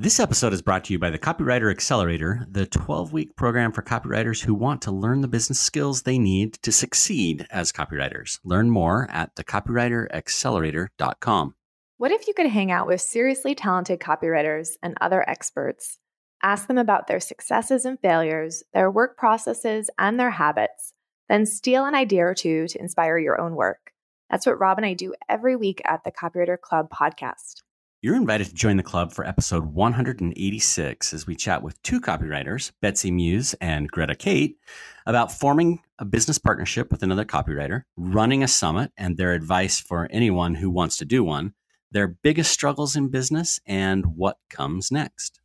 This episode is brought to you by the Copywriter Accelerator, the 12 week program for copywriters who want to learn the business skills they need to succeed as copywriters. Learn more at thecopywriteraccelerator.com. What if you could hang out with seriously talented copywriters and other experts? Ask them about their successes and failures, their work processes, and their habits, then steal an idea or two to inspire your own work. That's what Rob and I do every week at the Copywriter Club podcast. You're invited to join the club for episode 186 as we chat with two copywriters, Betsy Muse and Greta Cate, about forming a business partnership with another copywriter, running a summit, and their advice for anyone who wants to do one, their biggest struggles in business, and what comes next.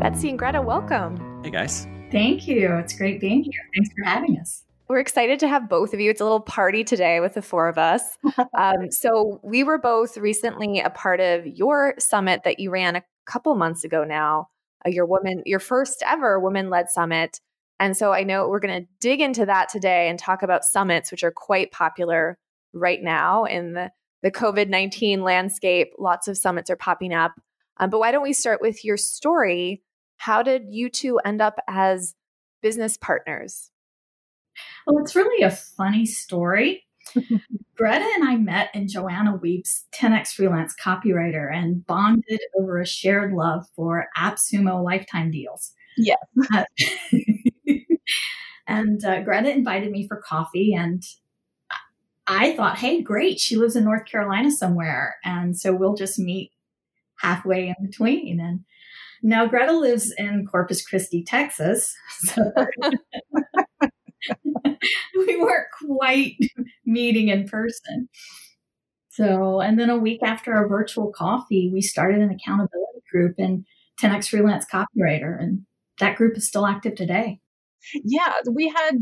Betsy and Greta, welcome. Hey, guys. Thank you. It's great being here. Thanks for having us. We're excited to have both of you. It's a little party today with the four of us. um, so, we were both recently a part of your summit that you ran a couple months ago now, uh, your woman, your first ever woman led summit. And so, I know we're going to dig into that today and talk about summits, which are quite popular right now in the, the COVID 19 landscape. Lots of summits are popping up. Um, but why don't we start with your story how did you two end up as business partners? Well, it's really a funny story. Greta and I met in Joanna Wiebe's 10x freelance copywriter and bonded over a shared love for AppSumo lifetime deals. Yes. Uh, and uh, Greta invited me for coffee, and I thought, hey, great, she lives in North Carolina somewhere. And so we'll just meet halfway in between. And now, Greta lives in Corpus Christi, Texas. So we weren't quite meeting in person. So, and then a week after our virtual coffee, we started an accountability group in 10x Freelance Copywriter, and that group is still active today. Yeah, we had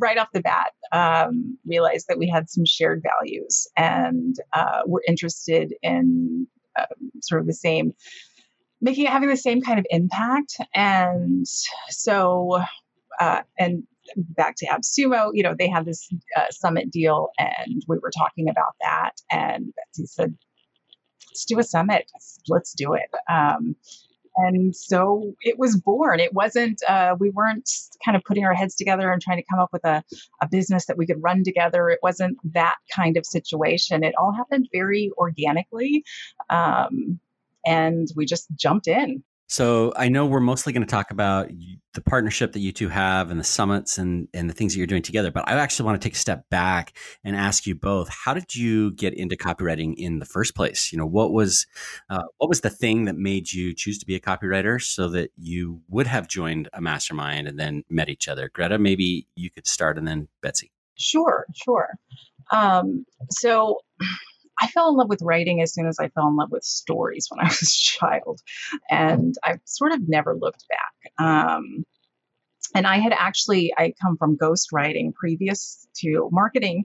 right off the bat um, realized that we had some shared values and uh, we're interested in uh, sort of the same making it having the same kind of impact. And so, uh, and back to AppSumo, you know, they have this uh, summit deal, and we were talking about that. And Betsy said, "Let's do a summit. Let's do it." Um, and so it was born. It wasn't, uh, we weren't kind of putting our heads together and trying to come up with a, a business that we could run together. It wasn't that kind of situation. It all happened very organically. Um, and we just jumped in. So I know we're mostly going to talk about the partnership that you two have and the summits and, and the things that you're doing together. But I actually want to take a step back and ask you both: How did you get into copywriting in the first place? You know, what was uh, what was the thing that made you choose to be a copywriter, so that you would have joined a mastermind and then met each other? Greta, maybe you could start, and then Betsy. Sure, sure. Um, so I fell in love with writing as soon as I fell in love with stories when I was a child. And I've sort of never looked back. Um, and I had actually, I come from ghostwriting previous to marketing.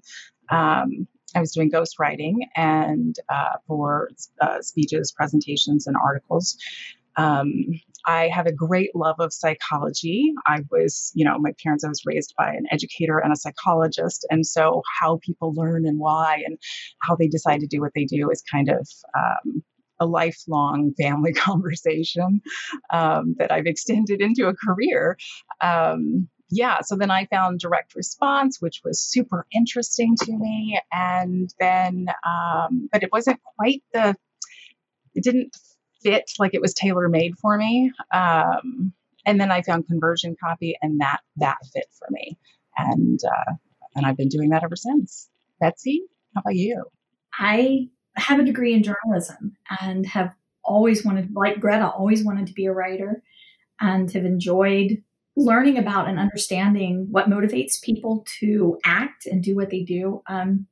Um, I was doing ghostwriting and uh, for uh, speeches, presentations, and articles. Um, I have a great love of psychology. I was, you know, my parents, I was raised by an educator and a psychologist. And so, how people learn and why and how they decide to do what they do is kind of um, a lifelong family conversation um, that I've extended into a career. Um, yeah, so then I found direct response, which was super interesting to me. And then, um, but it wasn't quite the, it didn't fit like it was tailor made for me. Um, and then I found conversion copy, and that that fit for me, and uh, and I've been doing that ever since. Betsy, how about you? I have a degree in journalism and have always wanted, like Greta, always wanted to be a writer, and have enjoyed learning about and understanding what motivates people to act and do what they do. Um,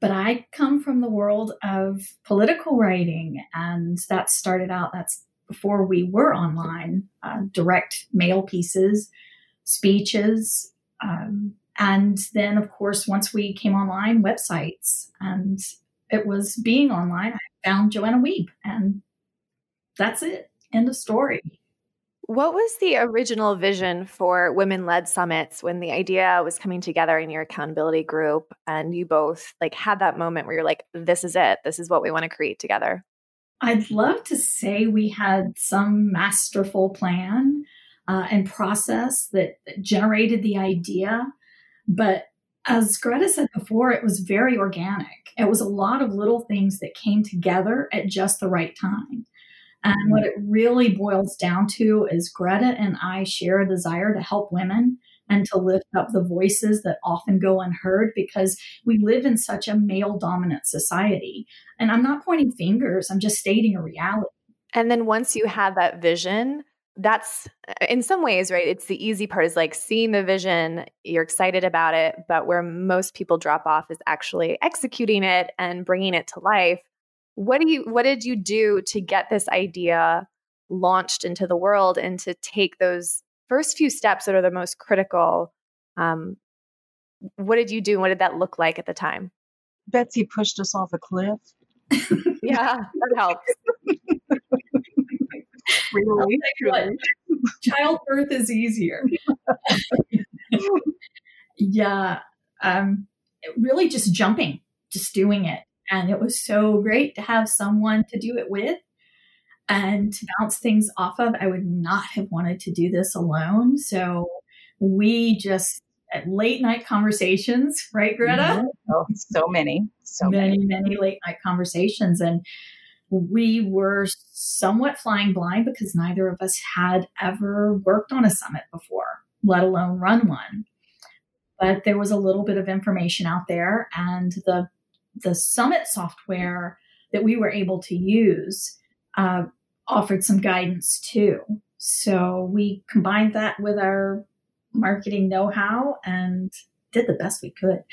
but I come from the world of political writing, and that started out, that's before we were online, uh, direct mail pieces, speeches. Um, and then, of course, once we came online, websites. And it was being online, I found Joanna Wiebe, and that's it. End of story. What was the original vision for women led summits when the idea was coming together in your accountability group and you both like had that moment where you're like, this is it. This is what we want to create together? I'd love to say we had some masterful plan uh, and process that, that generated the idea. But as Greta said before, it was very organic. It was a lot of little things that came together at just the right time. And mm-hmm. what it really boils down to is Greta and I share a desire to help women and to lift up the voices that often go unheard because we live in such a male dominant society. And I'm not pointing fingers, I'm just stating a reality. And then once you have that vision, that's uh, in some ways, right? It's the easy part is like seeing the vision, you're excited about it, but where most people drop off is actually executing it and bringing it to life what do you what did you do to get this idea launched into the world and to take those first few steps that are the most critical um, what did you do what did that look like at the time? Betsy pushed us off a cliff. Yeah that helps. Really? Childbirth is easier. Yeah um, really just jumping just doing it and it was so great to have someone to do it with and to bounce things off of. I would not have wanted to do this alone. So we just late night conversations, right, Greta? Mm-hmm. Oh, so many, so many, many, many late night conversations. And we were somewhat flying blind because neither of us had ever worked on a summit before, let alone run one. But there was a little bit of information out there, and the the Summit software that we were able to use uh, offered some guidance too. So we combined that with our marketing know how and did the best we could.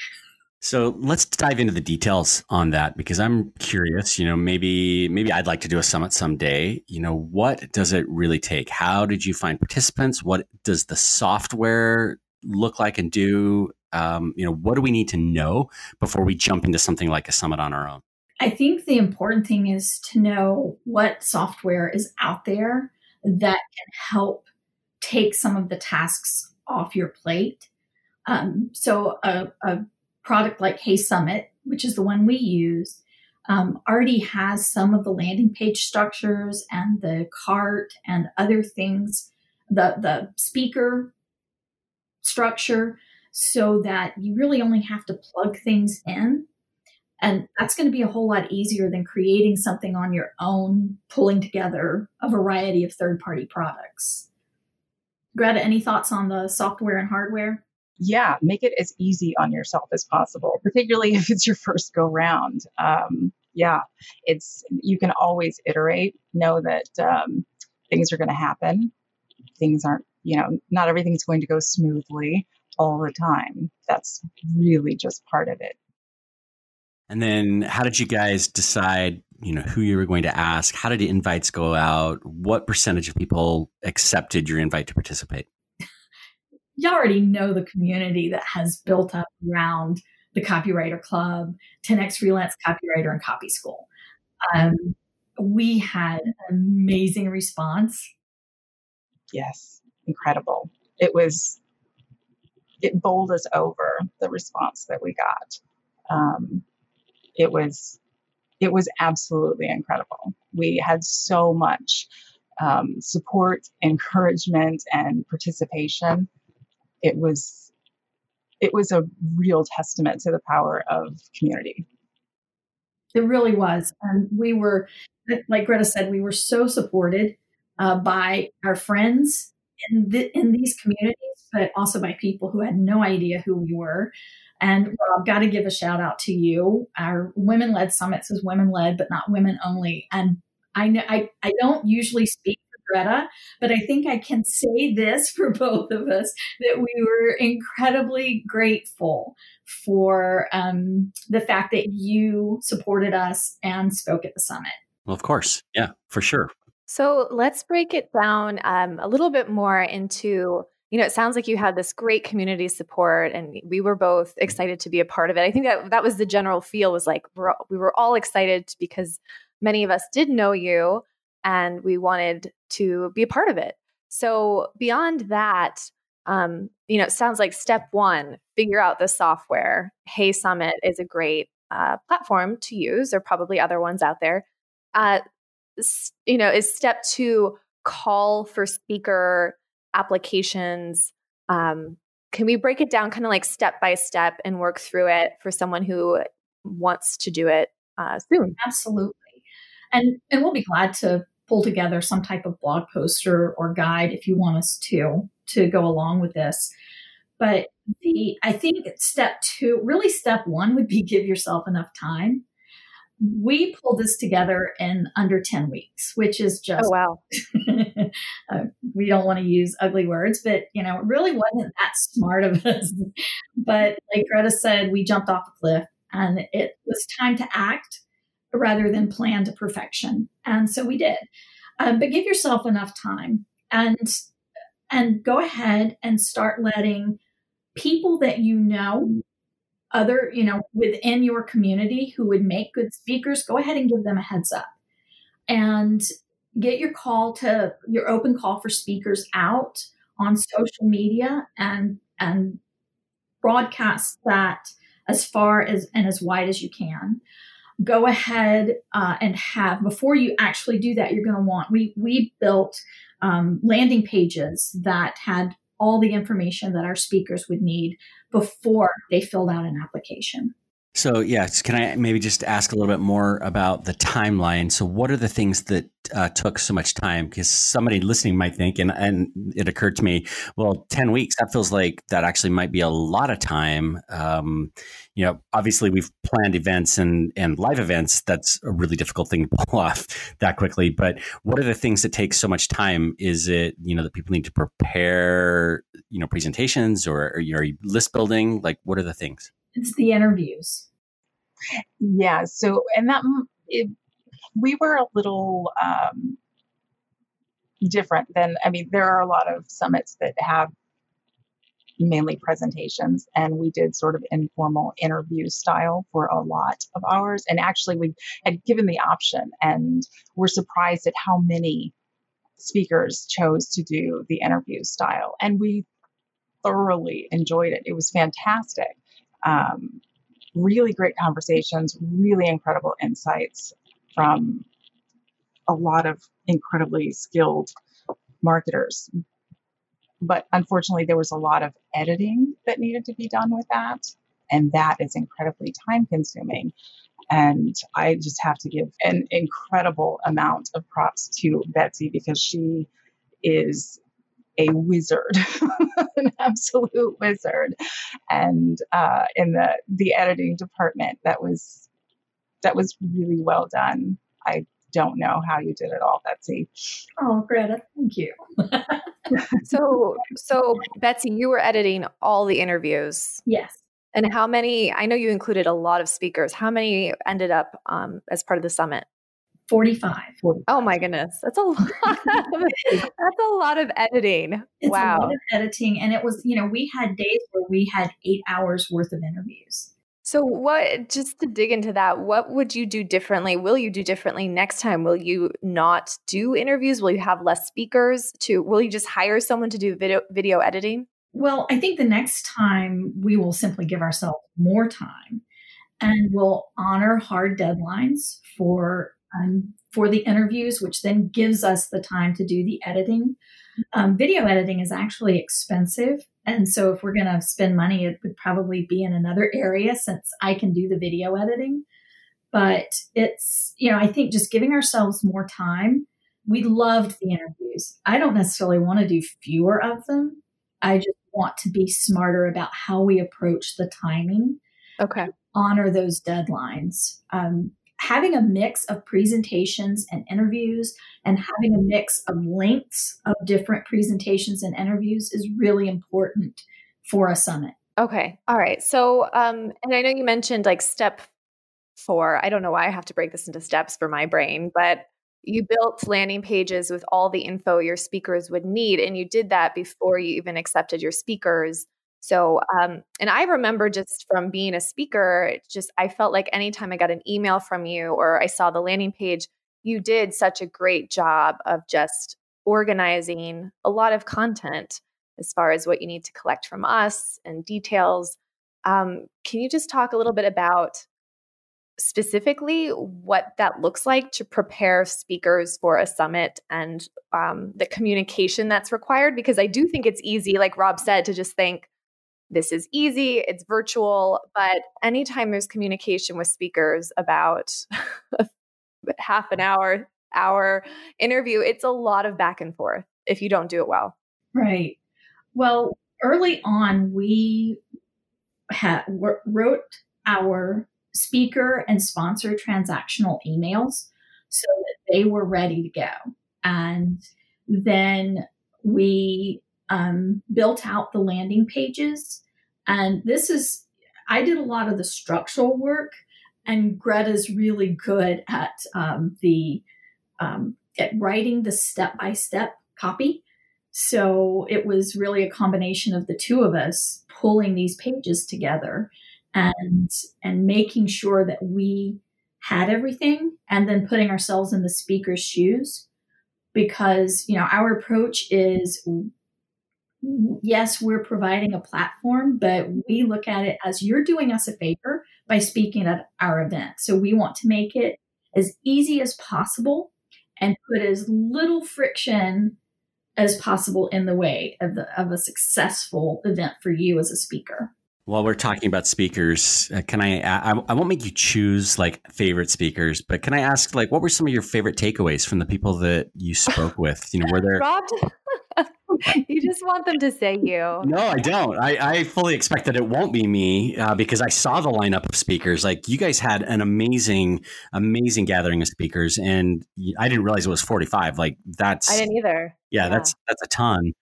So let's dive into the details on that because I'm curious, you know, maybe maybe I'd like to do a summit someday. You know, what does it really take? How did you find participants? What does the software look like and do? Um, you know, what do we need to know before we jump into something like a summit on our own? I think the important thing is to know what software is out there that can help take some of the tasks off your plate. Um, so, a, a, product like Hey Summit, which is the one we use, um, already has some of the landing page structures and the cart and other things, the the speaker structure so that you really only have to plug things in. And that's going to be a whole lot easier than creating something on your own, pulling together a variety of third party products. Greta, any thoughts on the software and hardware? Yeah, make it as easy on yourself as possible, particularly if it's your first go round. Um, yeah, it's you can always iterate. Know that um, things are going to happen. Things aren't, you know, not everything's going to go smoothly all the time. That's really just part of it. And then how did you guys decide, you know, who you were going to ask? How did the invites go out? What percentage of people accepted your invite to participate? You already know the community that has built up around the Copywriter Club, 10x Freelance Copywriter and Copy School. Um, we had an amazing response. Yes, incredible. It was it bowled us over the response that we got. Um, it was it was absolutely incredible. We had so much um, support, encouragement, and participation. It was it was a real testament to the power of community. It really was, and we were, like Greta said, we were so supported uh, by our friends in the, in these communities but also by people who had no idea who we were. And Rob, got to give a shout out to you. Our women led summits is women led, but not women only. And I know I, I don't usually speak for Greta, but I think I can say this for both of us that we were incredibly grateful for um, the fact that you supported us and spoke at the summit. Well, of course. Yeah, for sure. So let's break it down um, a little bit more into you know, it sounds like you had this great community support, and we were both excited to be a part of it. I think that that was the general feel was like we're, we were all excited because many of us did know you, and we wanted to be a part of it. So beyond that, um, you know, it sounds like step one, figure out the software. Hey Summit is a great uh, platform to use. There are probably other ones out there. Uh, you know, is step two call for speaker applications. Um, can we break it down kind of like step by step and work through it for someone who wants to do it uh, soon? Absolutely. And, and we'll be glad to pull together some type of blog post or, or guide if you want us to to go along with this. But the I think step two, really step one would be give yourself enough time. We pulled this together in under 10 weeks, which is just oh wow. uh, we don't want to use ugly words, but you know, it really wasn't that smart of us. but like Greta said, we jumped off a cliff and it was time to act rather than plan to perfection. And so we did. Um, but give yourself enough time and and go ahead and start letting people that you know other you know within your community who would make good speakers go ahead and give them a heads up. And get your call to your open call for speakers out on social media and and broadcast that as far as and as wide as you can. Go ahead uh, and have before you actually do that you're going to want we we built um, landing pages that had all the information that our speakers would need before they filled out an application so, yes, can I maybe just ask a little bit more about the timeline? So, what are the things that uh, took so much time? Because somebody listening might think, and, and it occurred to me, well, 10 weeks, that feels like that actually might be a lot of time. Um, you know, obviously, we've planned events and, and live events. That's a really difficult thing to pull off that quickly. But what are the things that take so much time? Is it, you know, that people need to prepare, you know, presentations or, or you list building? Like, what are the things? It's the interviews. Yeah. So, and that it, we were a little um, different than, I mean, there are a lot of summits that have mainly presentations and we did sort of informal interview style for a lot of ours and actually we had given the option and we're surprised at how many speakers chose to do the interview style and we thoroughly enjoyed it it was fantastic um, really great conversations, really incredible insights from a lot of incredibly skilled marketers. But unfortunately, there was a lot of editing that needed to be done with that. And that is incredibly time consuming. And I just have to give an incredible amount of props to Betsy because she is a wizard, an absolute wizard. And uh, in the the editing department, that was that was really well done. I don't know how you did it all, Betsy. Oh, Greta, thank you. so, so Betsy, you were editing all the interviews. Yes. And how many? I know you included a lot of speakers. How many ended up um, as part of the summit? 45. Oh my goodness. That's a lot. Of, that's a lot of editing. It's wow. a lot of editing. And it was, you know, we had days where we had eight hours worth of interviews. So, what, just to dig into that, what would you do differently? Will you do differently next time? Will you not do interviews? Will you have less speakers to, will you just hire someone to do video, video editing? Well, I think the next time we will simply give ourselves more time and we'll honor hard deadlines for um, for the interviews, which then gives us the time to do the editing. Um, video editing is actually expensive. And so, if we're going to spend money, it would probably be in another area since I can do the video editing. But it's, you know, I think just giving ourselves more time. We loved the interviews. I don't necessarily want to do fewer of them. I just want to be smarter about how we approach the timing. Okay. Honor those deadlines. Um, having a mix of presentations and interviews and having a mix of lengths of different presentations and interviews is really important for a summit. Okay. All right. So, um, and I know you mentioned like step four. I don't know why I have to break this into steps for my brain, but you built landing pages with all the info your speakers would need. And you did that before you even accepted your speakers. So, um, and I remember just from being a speaker, just I felt like anytime I got an email from you or I saw the landing page, you did such a great job of just organizing a lot of content as far as what you need to collect from us and details. Um, can you just talk a little bit about specifically what that looks like to prepare speakers for a summit and um, the communication that's required? Because I do think it's easy, like Rob said, to just think this is easy, it's virtual. But anytime there's communication with speakers about half an hour, hour interview, it's a lot of back and forth if you don't do it well. Right. Well, early on, we had wrote our speaker and sponsor transactional emails so that they were ready to go. And then we um, built out the landing pages. And this is, I did a lot of the structural work, and Greta's really good at um, the um, at writing the step by step copy. So it was really a combination of the two of us pulling these pages together and and making sure that we had everything and then putting ourselves in the speaker's shoes because you know our approach is yes we're providing a platform but we look at it as you're doing us a favor by speaking at our event so we want to make it as easy as possible and put as little friction as possible in the way of the of a successful event for you as a speaker while we're talking about speakers, uh, can I, I? I won't make you choose like favorite speakers, but can I ask like what were some of your favorite takeaways from the people that you spoke with? You know, were there? Rob, you just want them to say you. No, I don't. I, I fully expect that it won't be me uh, because I saw the lineup of speakers. Like you guys had an amazing, amazing gathering of speakers, and I didn't realize it was forty five. Like that's I didn't either. Yeah, yeah, that's that's a ton.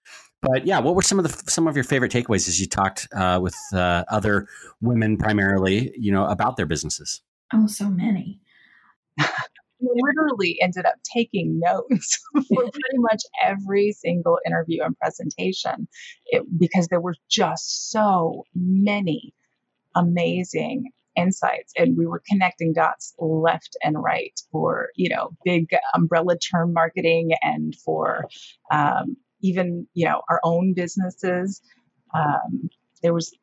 But yeah, what were some of the some of your favorite takeaways as you talked uh, with uh, other women, primarily, you know, about their businesses? Oh, so many. Literally ended up taking notes for pretty much every single interview and presentation it, because there were just so many amazing insights and we were connecting dots left and right for you know big umbrella term marketing and for um, even you know our own businesses. Um, there was,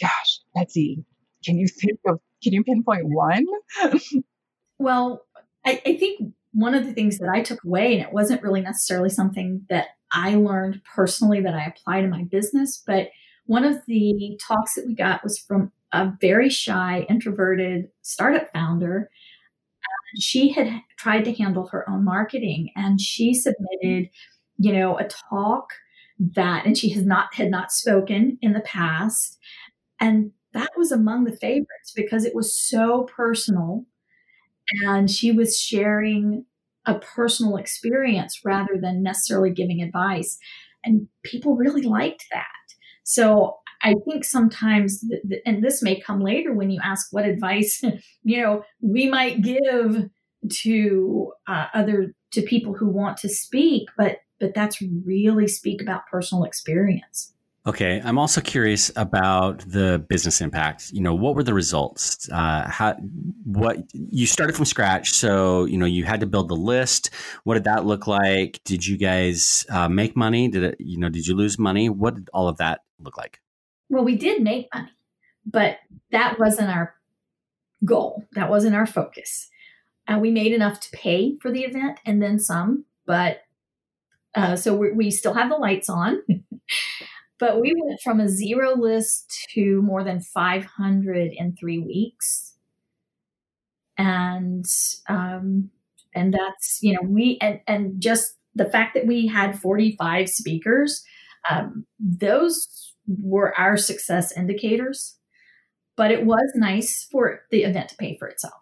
gosh, Betsy, can you think of? Can you pinpoint one? well, I, I think one of the things that I took away, and it wasn't really necessarily something that I learned personally that I apply to my business, but one of the talks that we got was from a very shy, introverted startup founder. She had tried to handle her own marketing and she submitted you know, a talk that, and she has not, had not spoken in the past. And that was among the favorites because it was so personal and she was sharing a personal experience rather than necessarily giving advice. And people really liked that. So I think sometimes, th- th- and this may come later when you ask what advice, you know, we might give to uh, other to people who want to speak, but but that's really speak about personal experience. Okay, I'm also curious about the business impact. You know, what were the results? Uh, how, what you started from scratch, so you know you had to build the list. What did that look like? Did you guys uh, make money? Did it? You know, did you lose money? What did all of that look like? Well, we did make money, but that wasn't our goal. That wasn't our focus. Uh, we made enough to pay for the event and then some, but uh, so we, we still have the lights on. but we went from a zero list to more than 500 in three weeks. And, um, and that's, you know, we, and, and just the fact that we had 45 speakers, um, those were our success indicators. But it was nice for the event to pay for itself.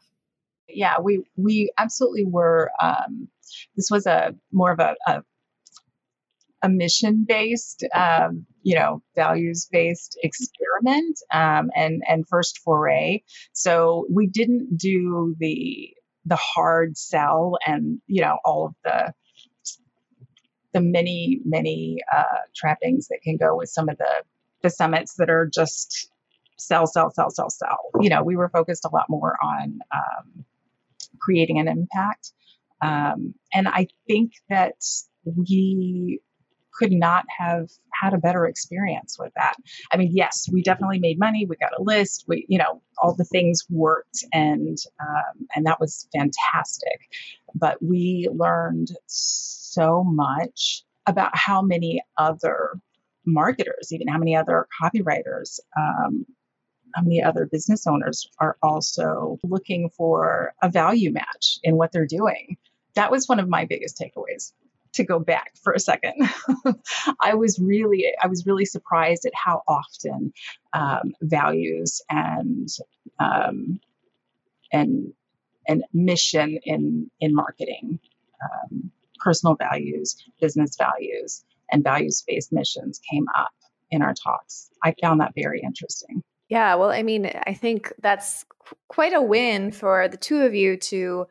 Yeah, we we absolutely were. Um, this was a more of a, a a mission based, um, you know, values based experiment um, and and first foray. So we didn't do the the hard sell and you know all of the the many many uh, trappings that can go with some of the the summits that are just sell sell sell sell sell. You know, we were focused a lot more on um, creating an impact. Um, and I think that we could not have had a better experience with that. I mean, yes, we definitely made money. We got a list. We, you know, all the things worked, and um, and that was fantastic. But we learned so much about how many other marketers, even how many other copywriters, um, how many other business owners are also looking for a value match in what they're doing. That was one of my biggest takeaways to go back for a second. I was really, I was really surprised at how often um, values and um, and and mission in in marketing, um, personal values, business values, and values based missions came up in our talks. I found that very interesting. Yeah, well, I mean, I think that's quite a win for the two of you to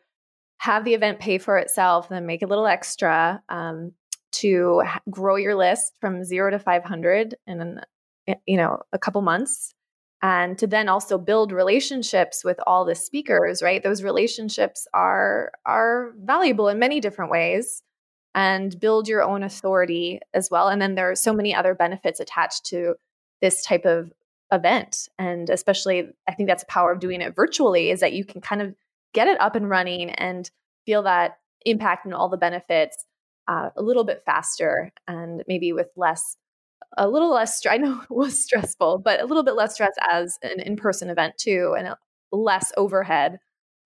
have the event pay for itself, then make a little extra um, to grow your list from zero to 500 in, you know, a couple months. And to then also build relationships with all the speakers, right? Those relationships are are valuable in many different ways and build your own authority as well. And then there are so many other benefits attached to this type of event. And especially, I think that's the power of doing it virtually is that you can kind of get it up and running and feel that impact and all the benefits uh, a little bit faster and maybe with less a little less i know it was stressful but a little bit less stress as an in-person event too and less overhead.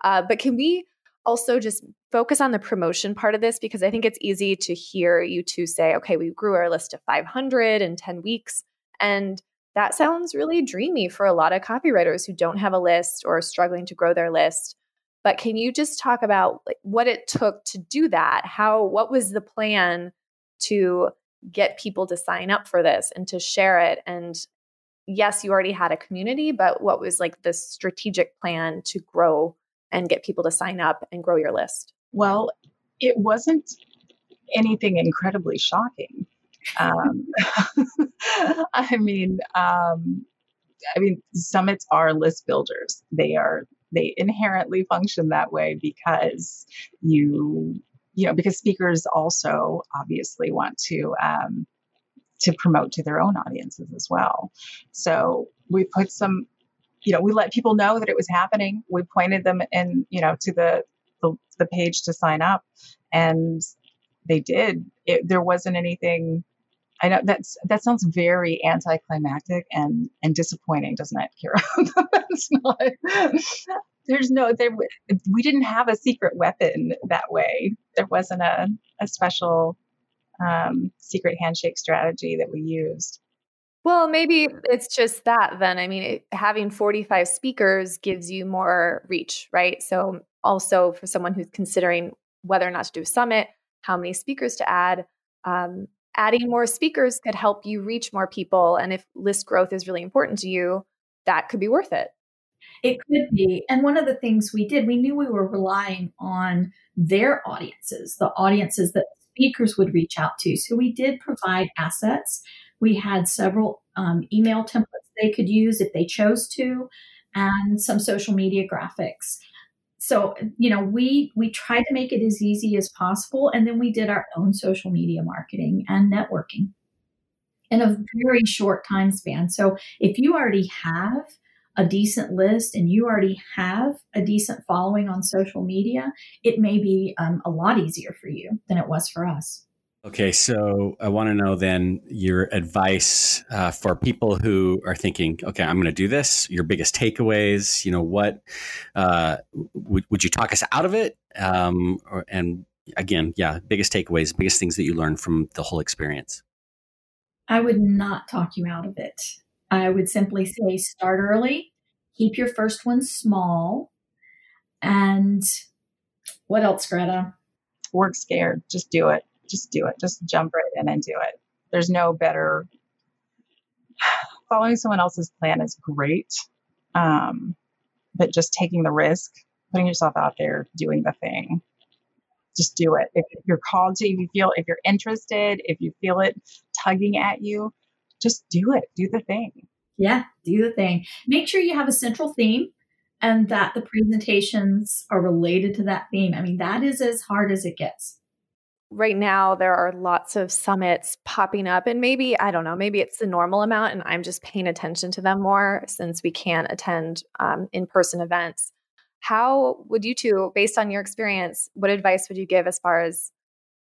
Uh, but can we also just focus on the promotion part of this? Because i think it's easy to hear you two say okay we grew our list to 500 in 10 weeks and that sounds really dreamy for a lot of copywriters who don't have a list or are struggling to grow their list but can you just talk about what it took to do that? How what was the plan to get people to sign up for this and to share it and yes, you already had a community, but what was like the strategic plan to grow and get people to sign up and grow your list? Well, it wasn't anything incredibly shocking. Um, I mean, um, I mean, summits are list builders. They are they inherently function that way because you you know because speakers also obviously want to um, to promote to their own audiences as well. So we put some you know we let people know that it was happening. We pointed them in you know to the the, the page to sign up and they did. It, there wasn't anything I know that's that sounds very anticlimactic and and disappointing, doesn't it, Kira? that's not. There's no there. We didn't have a secret weapon that way. There wasn't a a special um, secret handshake strategy that we used. Well, maybe it's just that then. I mean, it, having 45 speakers gives you more reach, right? So, also for someone who's considering whether or not to do a summit, how many speakers to add, um, adding more speakers could help you reach more people. And if list growth is really important to you, that could be worth it. It could be. And one of the things we did, we knew we were relying on their audiences, the audiences that speakers would reach out to. So we did provide assets. We had several um, email templates they could use if they chose to, and some social media graphics so you know we we tried to make it as easy as possible and then we did our own social media marketing and networking in a very short time span. So if you already have a decent list and you already have a decent following on social media it may be um, a lot easier for you than it was for us Okay, so I want to know then your advice uh, for people who are thinking, okay, I'm going to do this. Your biggest takeaways, you know, what uh, would, would you talk us out of it? Um, or, and again, yeah, biggest takeaways, biggest things that you learned from the whole experience. I would not talk you out of it. I would simply say start early, keep your first one small, and what else, Greta? Work scared, just do it just do it. Just jump right in and do it. There's no better. Following someone else's plan is great, um, but just taking the risk, putting yourself out there, doing the thing, just do it. If you're called to, if you feel, if you're interested, if you feel it tugging at you, just do it. Do the thing. Yeah, do the thing. Make sure you have a central theme and that the presentations are related to that theme. I mean, that is as hard as it gets. Right now there are lots of summits popping up and maybe i don't know maybe it's the normal amount and i'm just paying attention to them more since we can't attend um, in-person events. How would you two based on your experience what advice would you give as far as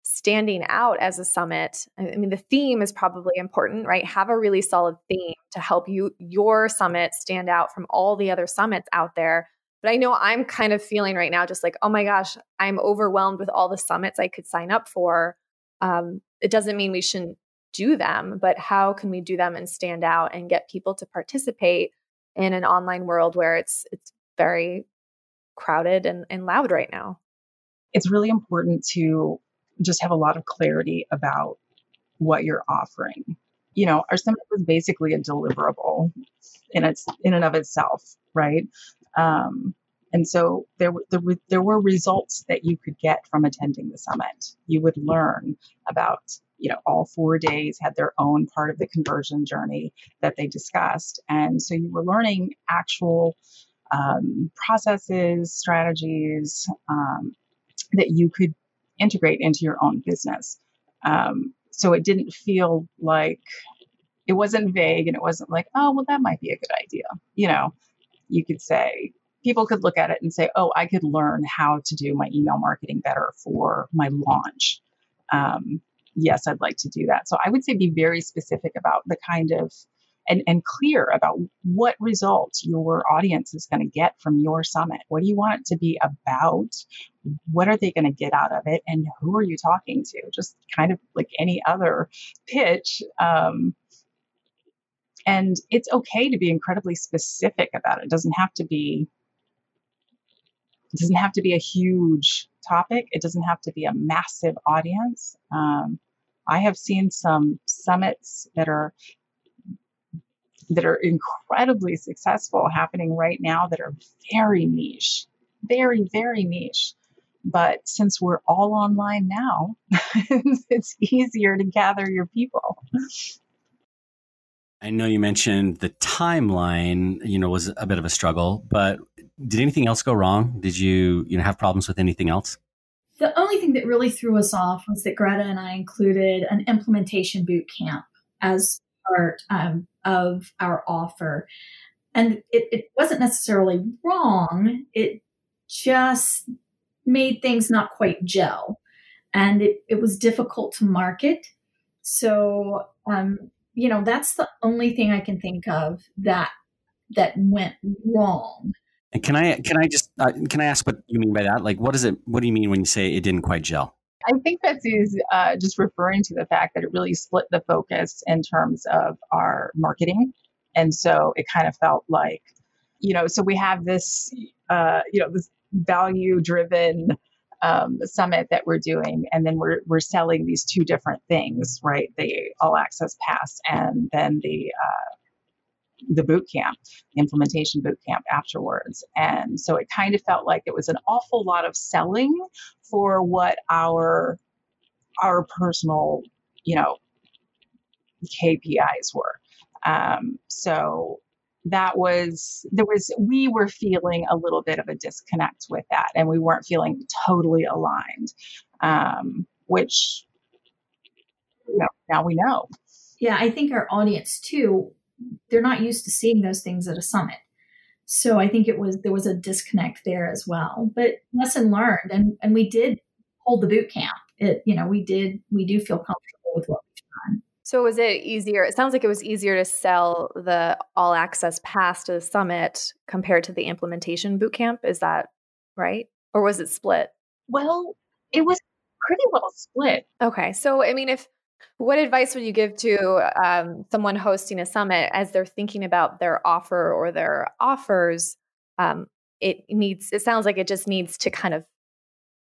standing out as a summit? I mean the theme is probably important right? Have a really solid theme to help you your summit stand out from all the other summits out there but I know I'm kind of feeling right now just like, oh my gosh, I'm overwhelmed with all the summits I could sign up for. Um, it doesn't mean we shouldn't do them, but how can we do them and stand out and get people to participate in an online world where it's it's very crowded and, and loud right now? It's really important to just have a lot of clarity about what you're offering. You know, our summit was basically a deliverable in its in and of itself, right? Um, and so there, there, there were results that you could get from attending the summit. You would learn about, you know, all four days had their own part of the conversion journey that they discussed. And so you were learning actual um, processes, strategies um, that you could integrate into your own business. Um, so it didn't feel like it wasn't vague and it wasn't like, oh, well, that might be a good idea. You know, you could say, people could look at it and say, oh, I could learn how to do my email marketing better for my launch. Um, yes, I'd like to do that. So I would say be very specific about the kind of and, and clear about what results your audience is going to get from your summit. What do you want it to be about? What are they going to get out of it? And who are you talking to? Just kind of like any other pitch. Um, and it's okay to be incredibly specific about it. It doesn't have to be it doesn't have to be a huge topic. It doesn't have to be a massive audience. Um, I have seen some summits that are that are incredibly successful happening right now that are very niche, very very niche. But since we're all online now, it's easier to gather your people. I know you mentioned the timeline, you know, was a bit of a struggle, but did anything else go wrong? Did you, you know, have problems with anything else? The only thing that really threw us off was that Greta and I included an implementation boot camp as part um, of our offer. And it, it wasn't necessarily wrong. It just made things not quite gel. And it, it was difficult to market. So um, you know, that's the only thing I can think of that that went wrong. And can I can I just uh, can I ask what you mean by that? Like, what is it? What do you mean when you say it didn't quite gel? I think Betsy is uh, just referring to the fact that it really split the focus in terms of our marketing, and so it kind of felt like, you know, so we have this, uh, you know, this value driven um, summit that we're doing, and then we're we're selling these two different things, right? The all access pass and then the uh, the boot camp, implementation boot camp afterwards. And so it kind of felt like it was an awful lot of selling for what our our personal, you know, KPIs were. Um, so that was there was we were feeling a little bit of a disconnect with that and we weren't feeling totally aligned um, which you know now we know. Yeah i think our audience too they're not used to seeing those things at a summit. So i think it was there was a disconnect there as well but lesson learned and and we did hold the boot camp. It you know we did we do feel comfortable with what so was it easier? It sounds like it was easier to sell the all access pass to the summit compared to the implementation bootcamp. Is that right? Or was it split? Well, it was pretty well split. Okay. So, I mean, if what advice would you give to um, someone hosting a summit as they're thinking about their offer or their offers? Um, it needs, it sounds like it just needs to kind of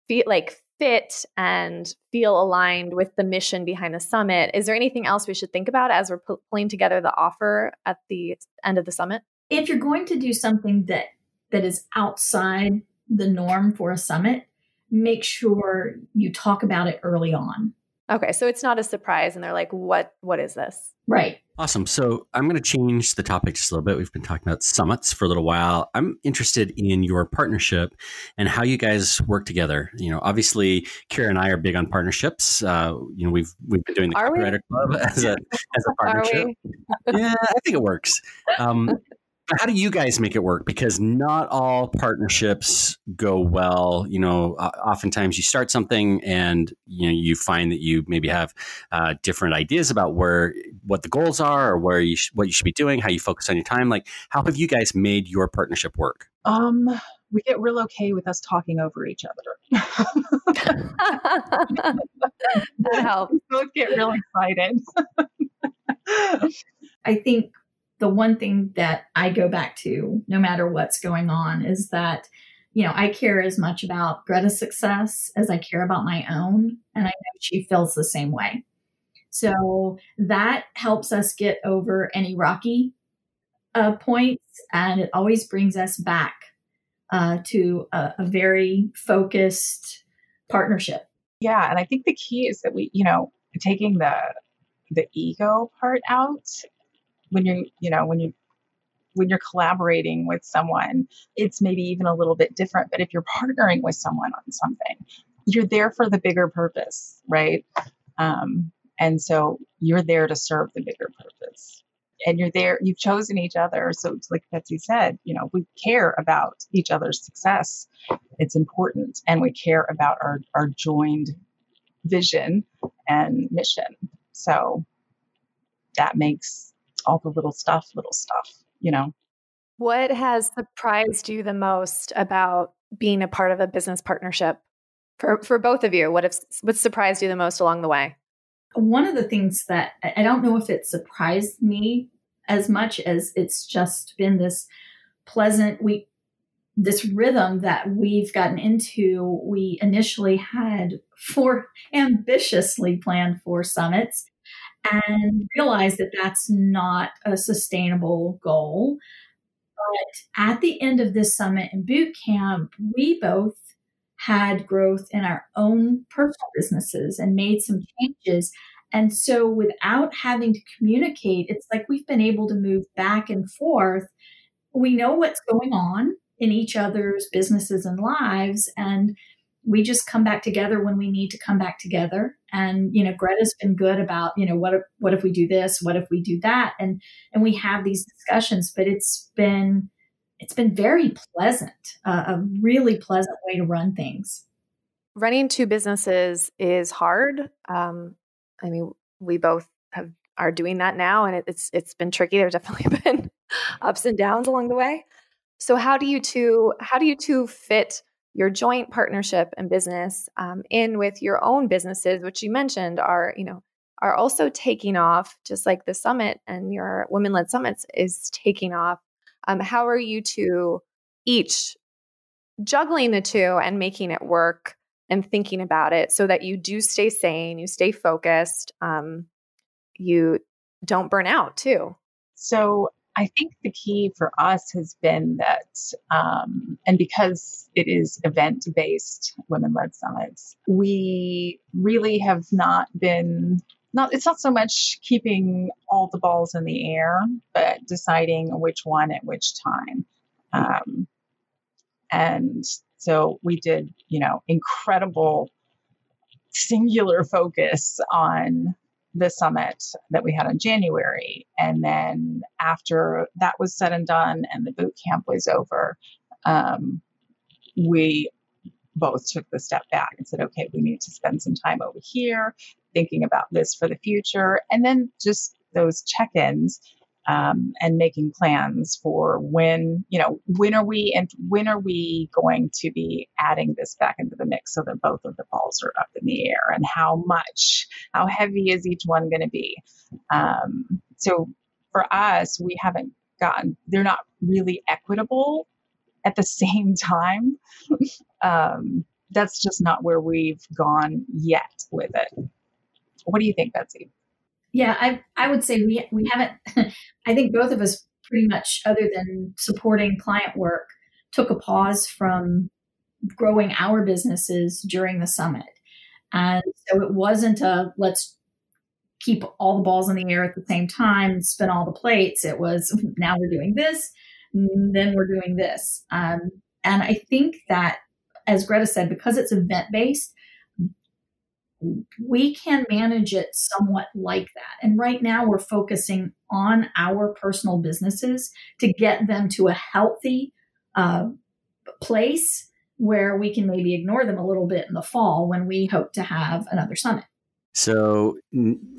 feel like fit and feel aligned with the mission behind the summit. Is there anything else we should think about as we're pulling together the offer at the end of the summit? If you're going to do something that that is outside the norm for a summit, make sure you talk about it early on. Okay, so it's not a surprise, and they're like, "What? What is this?" Right. Awesome. So I'm going to change the topic just a little bit. We've been talking about summits for a little while. I'm interested in your partnership and how you guys work together. You know, obviously, Kira and I are big on partnerships. Uh, you know, we've we've been doing the Are we? Club as a as a partnership. yeah, I think it works. Um, but how do you guys make it work? Because not all partnerships go well. You know, uh, oftentimes you start something and you know you find that you maybe have uh, different ideas about where what the goals are or where you sh- what you should be doing, how you focus on your time. Like, how have you guys made your partnership work? Um, we get real okay with us talking over each other. that helps. we both get real excited. I think the one thing that I go back to, no matter what's going on, is that, you know, I care as much about Greta's success as I care about my own. And I know she feels the same way. So that helps us get over any rocky uh, points. And it always brings us back uh, to a, a very focused partnership. yeah, and I think the key is that we, you know, taking the the ego part out when you're, you know, when you when you're collaborating with someone, it's maybe even a little bit different. But if you're partnering with someone on something, you're there for the bigger purpose, right? Um, and so you're there to serve the bigger purpose. And you're there, you've chosen each other. So like Betsy said, you know, we care about each other's success. It's important. And we care about our, our joined vision and mission. So that makes all the little stuff, little stuff, you know. What has surprised you the most about being a part of a business partnership for for both of you? What have what surprised you the most along the way? one of the things that I I don't know if it surprised me as much as it's just been this pleasant we this rhythm that we've gotten into we initially had four ambitiously planned four summits and realize that that's not a sustainable goal but at the end of this summit and boot camp we both had growth in our own personal businesses and made some changes. And so, without having to communicate, it's like we've been able to move back and forth. We know what's going on in each other's businesses and lives. And we just come back together when we need to come back together. And, you know, Greta's been good about, you know, what if, what if we do this? What if we do that? And, and we have these discussions, but it's been, it's been very pleasant, uh, a really pleasant way to run things. Running two businesses is hard. Um, I mean, we both have are doing that now, and it, it's it's been tricky. There's definitely been ups and downs along the way. So how do you two how do you two fit your joint partnership and business um, in with your own businesses, which you mentioned are you know are also taking off, just like the summit and your women led summits is taking off. Um, how are you two each juggling the two and making it work and thinking about it so that you do stay sane, you stay focused, um, you don't burn out too? So I think the key for us has been that, um, and because it is event based women led summits, we really have not been. Not, it's not so much keeping all the balls in the air, but deciding which one at which time. Um, and so we did, you know, incredible singular focus on the summit that we had in January. And then after that was said and done and the boot camp was over, um, we both took the step back and said, okay, we need to spend some time over here thinking about this for the future. And then just those check ins um, and making plans for when you know when are we and when are we going to be adding this back into the mix so that both of the balls are up in the air and how much how heavy is each one going to be? Um, so for us we haven't gotten they're not really equitable at the same time. Um, that's just not where we've gone yet with it. What do you think betsy Yeah, I I would say we we haven't. I think both of us pretty much, other than supporting client work, took a pause from growing our businesses during the summit, And so it wasn't a let's keep all the balls in the air at the same time, spin all the plates. It was now we're doing this, then we're doing this. Um, and I think that, as Greta said, because it's event based, we can manage it somewhat like that. And right now we're focusing on our personal businesses to get them to a healthy uh, place where we can maybe ignore them a little bit in the fall when we hope to have another summit. So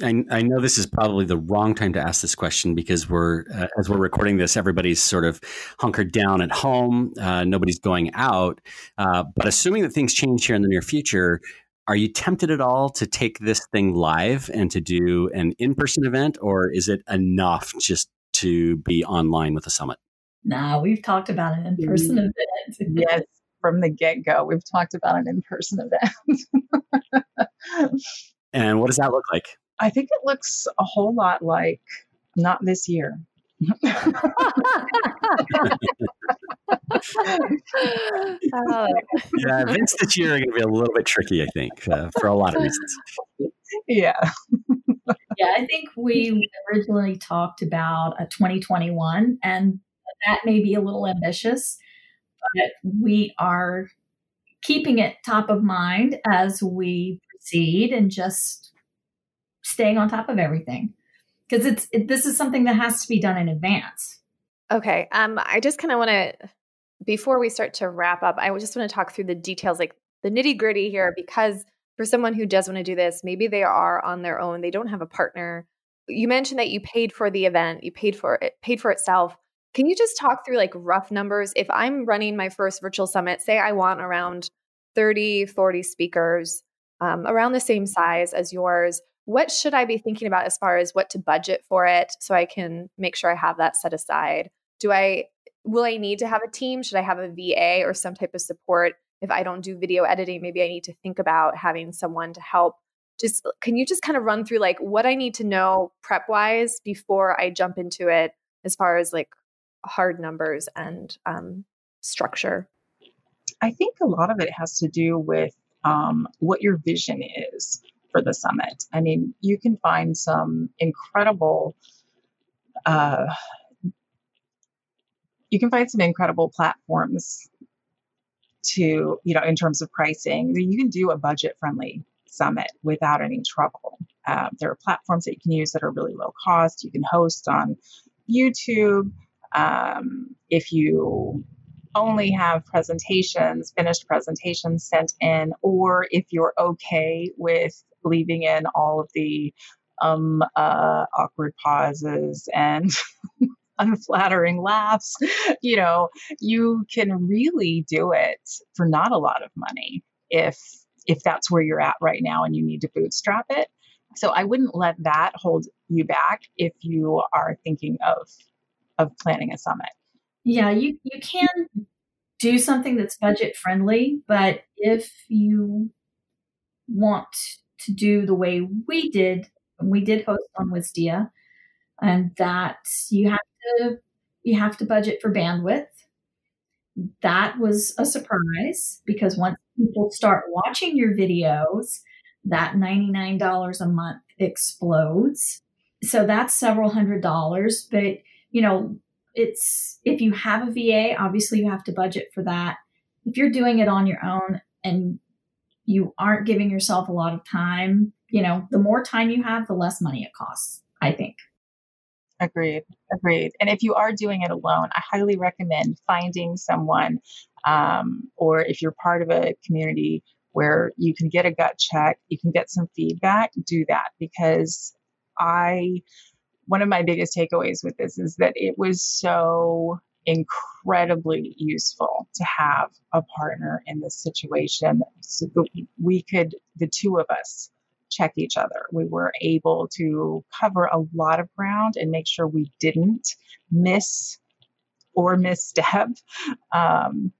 I, I, know this is probably the wrong time to ask this question because we're uh, as we're recording this, everybody's sort of hunkered down at home. Uh, nobody's going out. Uh, but assuming that things change here in the near future, are you tempted at all to take this thing live and to do an in-person event, or is it enough just to be online with a summit? Nah, we've talked about an in-person mm-hmm. event. yes, from the get-go, we've talked about an in-person event. And what does that look like? I think it looks a whole lot like not this year. yeah, events this year are going to be a little bit tricky, I think, uh, for a lot of reasons. Yeah. yeah, I think we originally talked about a 2021, and that may be a little ambitious, but we are keeping it top of mind as we proceed and just staying on top of everything because it's it, this is something that has to be done in advance. Okay, um, I just kind of want to before we start to wrap up, I just want to talk through the details, like the nitty gritty here, because for someone who does want to do this, maybe they are on their own, they don't have a partner. You mentioned that you paid for the event, you paid for it, paid for itself. Can you just talk through like rough numbers? If I'm running my first virtual summit, say I want around 30, 40 speakers, um, around the same size as yours. What should I be thinking about as far as what to budget for it so I can make sure I have that set aside? Do I will I need to have a team? Should I have a VA or some type of support? If I don't do video editing, maybe I need to think about having someone to help. Just can you just kind of run through like what I need to know prep wise before I jump into it as far as like hard numbers and um, structure? I think a lot of it has to do with um, what your vision is for the summit. I mean, you can find some incredible. Uh, you can find some incredible platforms to, you know, in terms of pricing. You can do a budget friendly summit without any trouble. Uh, there are platforms that you can use that are really low cost. You can host on YouTube. Um, if you only have presentations, finished presentations sent in, or if you're okay with leaving in all of the um, uh, awkward pauses and unflattering laughs, you know, you can really do it for not a lot of money if if that's where you're at right now and you need to bootstrap it. So I wouldn't let that hold you back if you are thinking of of planning a summit. Yeah, you, you can do something that's budget friendly, but if you want to do the way we did, we did host on Wistia, and that you have to you have to budget for bandwidth. That was a surprise because once people start watching your videos, that $99 a month explodes. So that's several hundred dollars, but you know, it's if you have a VA, obviously you have to budget for that. If you're doing it on your own and you aren't giving yourself a lot of time, you know, the more time you have, the less money it costs, I think. Agreed. Agreed. And if you are doing it alone, I highly recommend finding someone, um, or if you're part of a community where you can get a gut check, you can get some feedback, do that because I one of my biggest takeaways with this is that it was so incredibly useful to have a partner in this situation. So we could the two of us check each other. We were able to cover a lot of ground and make sure we didn't miss or misstep um,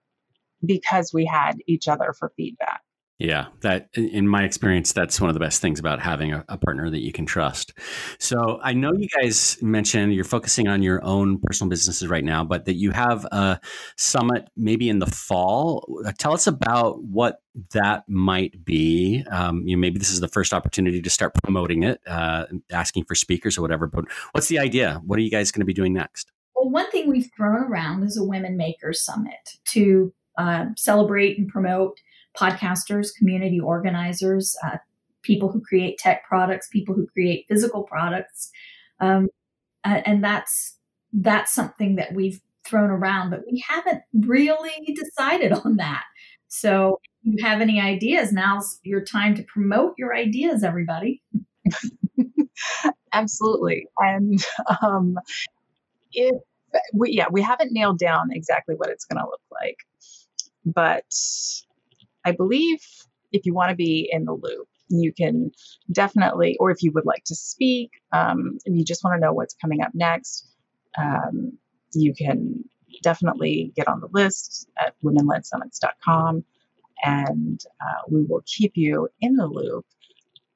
because we had each other for feedback Yeah, that in my experience, that's one of the best things about having a, a, partner that you can trust. So I know you guys mentioned you're focusing on your own personal businesses right now, but that you have a summit maybe in the fall. Tell us about what that might be. Um, you know, maybe this is the first opportunity to start promoting it, uh, asking for speakers or whatever. But what's the idea? What are you guys going to be doing next? Well, one thing we've thrown around is a Women Makers Summit to uh, celebrate and promote podcasters, community organizers, uh, people who create tech products, people who create physical products, um, and that's that's something that we've thrown around, but we haven't really decided on that. So, if you have any ideas? Now's your time to promote your ideas, everybody. Absolutely, and um, if we, yeah, we haven't nailed down exactly what it's going to look like, but I believe if you want to be in the loop, you can definitely, or if you would like to speak, um, if you just want to know what's coming up next, um, you can definitely get on the list at womenledsummits.com and uh, we will keep you in the loop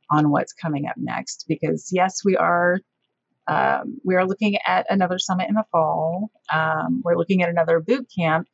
on what's coming up next because yes we are um, we are looking at another summit in the fall. Um, we're looking at another boot camp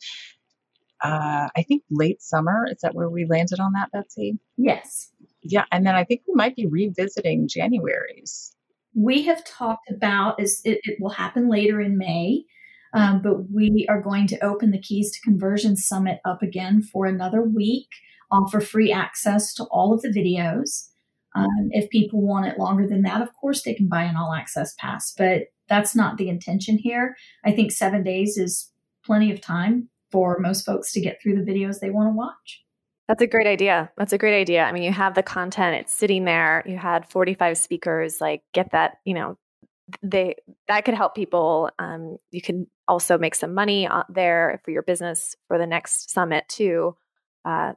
uh, I think late summer. Is that where we landed on that, Betsy? Yes. Yeah, and then I think we might be revisiting January's. We have talked about is it, it will happen later in May, um, but we are going to open the Keys to Conversion Summit up again for another week, offer free access to all of the videos. Um, if people want it longer than that, of course they can buy an all access pass, but that's not the intention here. I think seven days is plenty of time for most folks to get through the videos they want to watch. That's a great idea. That's a great idea. I mean, you have the content, it's sitting there. You had 45 speakers, like get that, you know, they that could help people. Um, you can also make some money there for your business for the next summit too. Uh,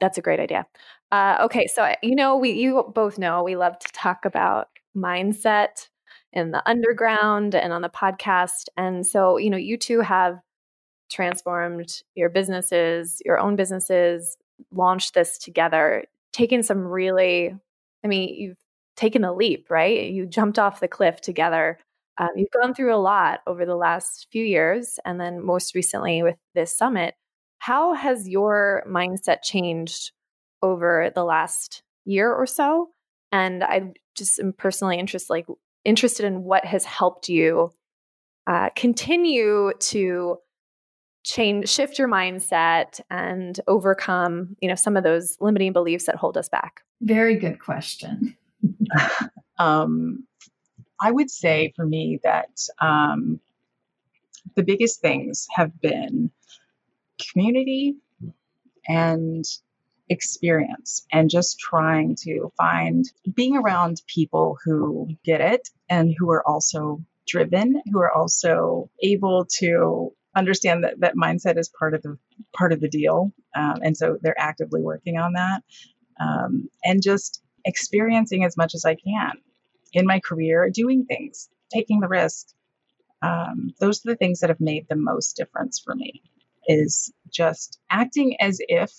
that's a great idea. Uh, okay, so you know, we you both know we love to talk about mindset in the underground and on the podcast, and so you know, you two have transformed your businesses, your own businesses, launched this together, taken some really, I mean, you've taken a leap, right? You jumped off the cliff together. Um, you've gone through a lot over the last few years, and then most recently with this summit. How has your mindset changed over the last year or so? And I just am personally interested, like interested in what has helped you uh, continue to change shift your mindset and overcome you know some of those limiting beliefs that hold us back? Very good question. Um, i would say for me that um, the biggest things have been community and experience and just trying to find being around people who get it and who are also driven who are also able to understand that that mindset is part of the part of the deal, um, and so they're actively working on that, um, and just experiencing as much as I can in my career, doing things, taking the risk. Um, those are the things that have made the most difference for me. Is just acting as if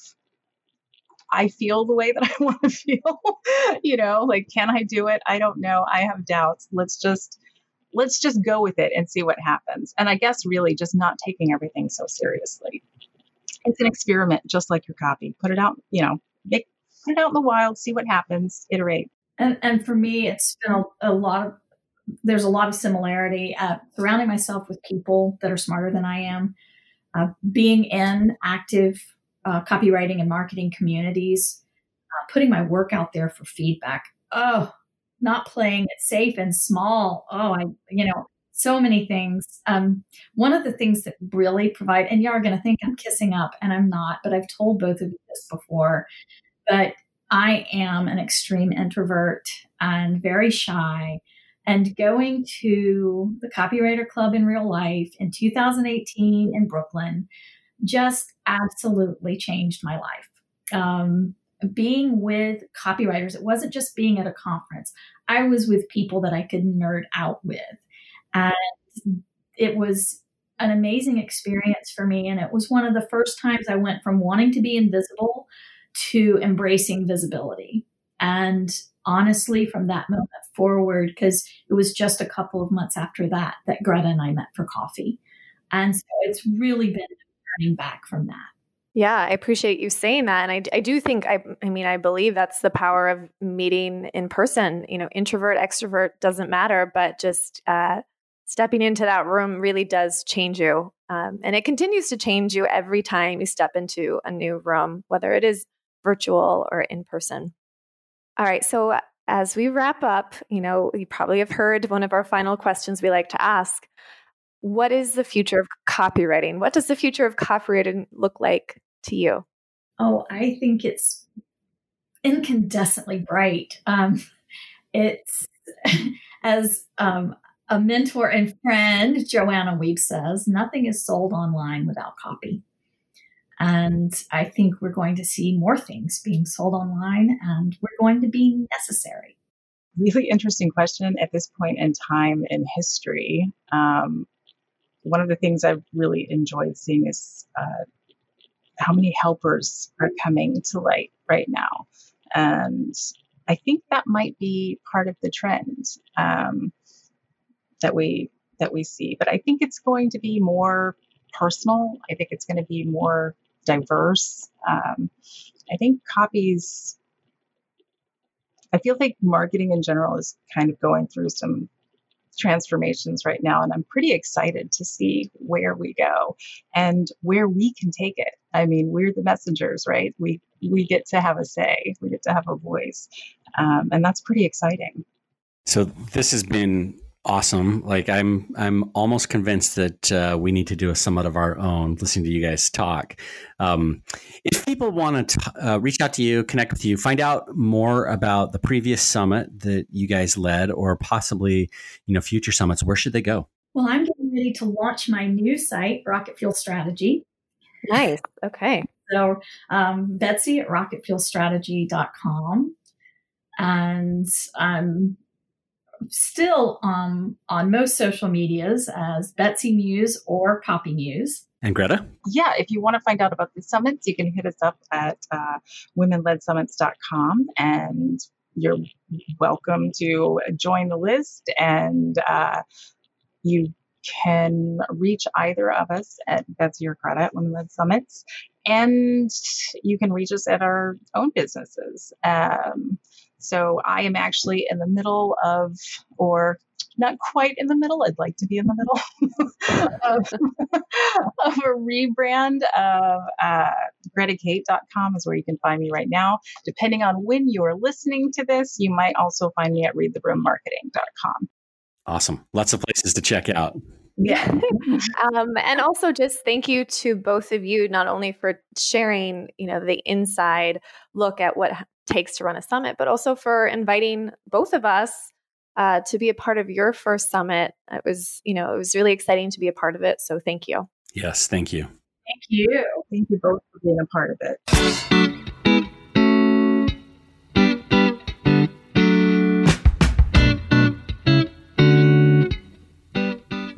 I feel the way that I want to feel. you know, like, can I do it? I don't know. I have doubts. Let's just let's just go with it and see what happens. And I guess really just not taking everything so seriously. It's an experiment, just like your copy. Put it out, you know, make, put it out in the wild, see what happens, iterate. And, and for me, it's been a, a lot of, there's a lot of similarity. Uh, surrounding myself with people that are smarter than I am, uh, being in active uh, copywriting and marketing communities, uh, putting my work out there for feedback. Oh, not playing it safe and small. Oh, I, you know, so many things. Um, one of the things that really provide, and y'all are going to think I'm kissing up, and I'm not, but I've told both of you this before, but I am an extreme introvert and very shy. And going to the Copywriter Club in real life in 2018 in Brooklyn just absolutely changed my life. Um, being with copywriters, it wasn't just being at a conference. I was with people that I could nerd out with. And it was an amazing experience for me. And it was one of the first times I went from wanting to be invisible to embracing visibility. And honestly, from that moment forward, because it was just a couple of months after that that Greta and I met for coffee. And so it's really been turning back from that. Yeah, I appreciate you saying that. And I, I do think, I, I mean, I believe that's the power of meeting in person. You know, introvert, extrovert doesn't matter, but just uh, stepping into that room really does change you. Um, and it continues to change you every time you step into a new room, whether it is virtual or in person. All right. So as we wrap up, you know, you probably have heard one of our final questions we like to ask. What is the future of copywriting? What does the future of copywriting look like to you? Oh, I think it's incandescently bright. Um, it's as um, a mentor and friend, Joanna Wiebe says, nothing is sold online without copy. And I think we're going to see more things being sold online and we're going to be necessary. Really interesting question at this point in time in history. Um, one of the things I've really enjoyed seeing is uh, how many helpers are coming to light right now. And I think that might be part of the trend um, that we that we see. But I think it's going to be more personal. I think it's going to be more diverse. Um, I think copies, I feel like marketing in general is kind of going through some transformations right now, and I'm pretty excited to see where we go and where we can take it. I mean, we're the messengers, right? We we get to have a say, we get to have a voice, um, and that's pretty exciting. So this has been awesome. Like I'm, I'm almost convinced that uh, we need to do a summit of our own. Listening to you guys talk, um, if people want to uh, reach out to you, connect with you, find out more about the previous summit that you guys led, or possibly you know future summits, where should they go? Well, I'm getting ready to launch my new site, Rocket Fuel Strategy. Nice. Okay. So um, Betsy at rocketfuelstrategy.com. And I'm still um, on most social medias as Betsy Muse or Copy Muse. And Greta? Yeah, if you want to find out about the summits, you can hit us up at uh, womenledsummits.com and you're welcome to join the list. And uh, you can reach either of us at Betsy or Greta at Women Led Summits. And you can reach us at our own businesses. Um, so I am actually in the middle of, or not quite in the middle. I'd like to be in the middle of, of, a rebrand of uh, GretaCate.com is where you can find me right now. Depending on when you are listening to this, you might also find me at readtheroommarketing.com. Awesome. Lots of places to check out. Yeah. um, and also just thank you to both of you, not only for sharing, you know, the inside look at what takes to run a summit, but also for inviting both of us uh, to be a part of your first summit. It was, you know, it was really exciting to be a part of it. So thank you. Yes, thank you. Thank you. Thank you both for being a part of it.